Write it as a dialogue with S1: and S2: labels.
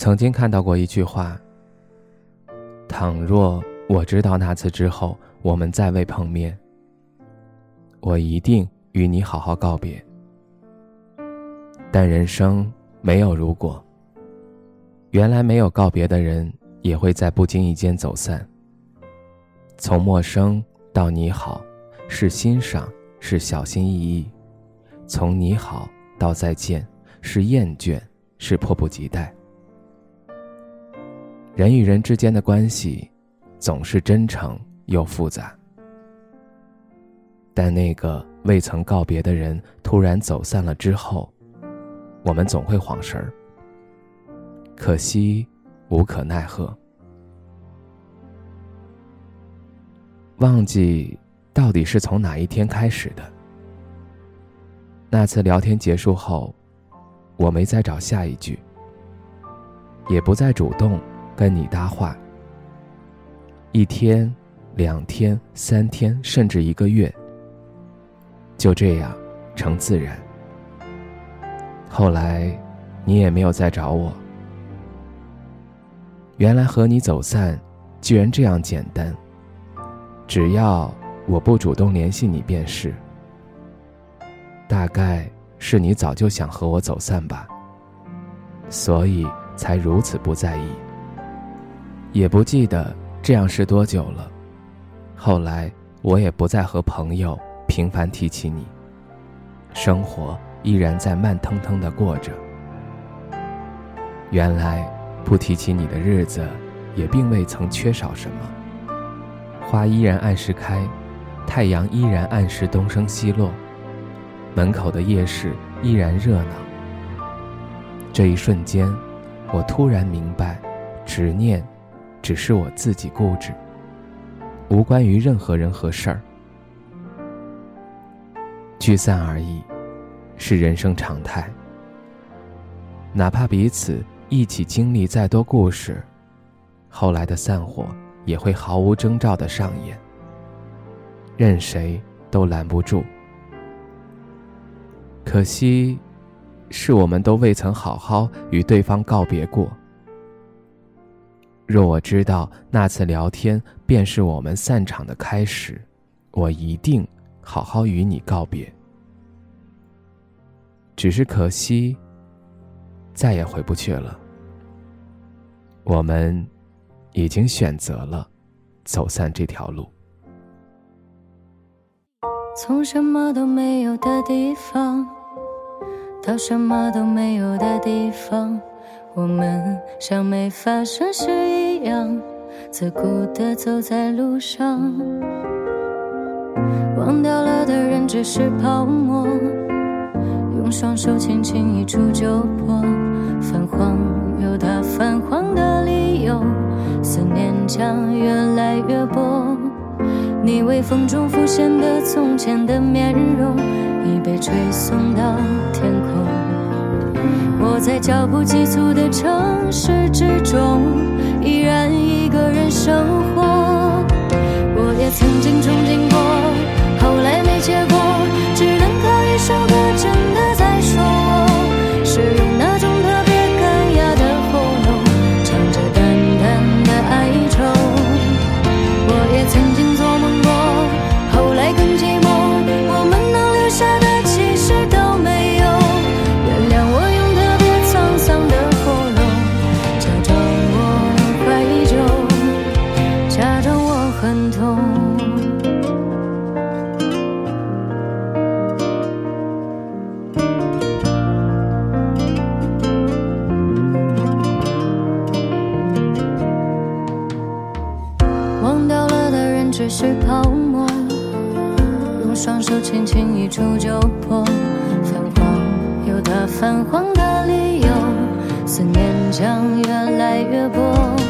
S1: 曾经看到过一句话：“倘若我知道那次之后我们再未碰面，我一定与你好好告别。”但人生没有如果。原来没有告别的人也会在不经意间走散。从陌生到你好，是欣赏，是小心翼翼；从你好到再见，是厌倦，是迫不及待。人与人之间的关系，总是真诚又复杂。但那个未曾告别的人突然走散了之后，我们总会晃神儿。可惜，无可奈何。忘记到底是从哪一天开始的。那次聊天结束后，我没再找下一句，也不再主动。跟你搭话，一天、两天、三天，甚至一个月，就这样成自然。后来，你也没有再找我。原来和你走散，居然这样简单。只要我不主动联系你便是。大概是你早就想和我走散吧，所以才如此不在意。也不记得这样是多久了。后来我也不再和朋友频繁提起你，生活依然在慢腾腾的过着。原来不提起你的日子，也并未曾缺少什么。花依然按时开，太阳依然按时东升西落，门口的夜市依然热闹。这一瞬间，我突然明白，执念。只是我自己固执，无关于任何人和事儿。聚散而已，是人生常态。哪怕彼此一起经历再多故事，后来的散伙也会毫无征兆的上演，任谁都拦不住。可惜，是我们都未曾好好与对方告别过。若我知道那次聊天便是我们散场的开始，我一定好好与你告别。只是可惜，再也回不去了。我们已经选择了走散这条路。
S2: 从什么都没有的地方，到什么都没有的地方。我们像没发生事一样，样自顾地走在路上。忘掉了的人只是泡沫，用双手轻轻一触就破。泛黄有它泛黄的理由，思念将越来越薄。你微风中浮现的从前的面容，已被吹送到天空。在脚步急促的城市之中，依然一个人生活。我也曾经憧憬过，后来没结果，忘掉了的人只是泡沫，用双手轻轻一触就破。泛黄有它泛黄的理由。思念将越来越薄。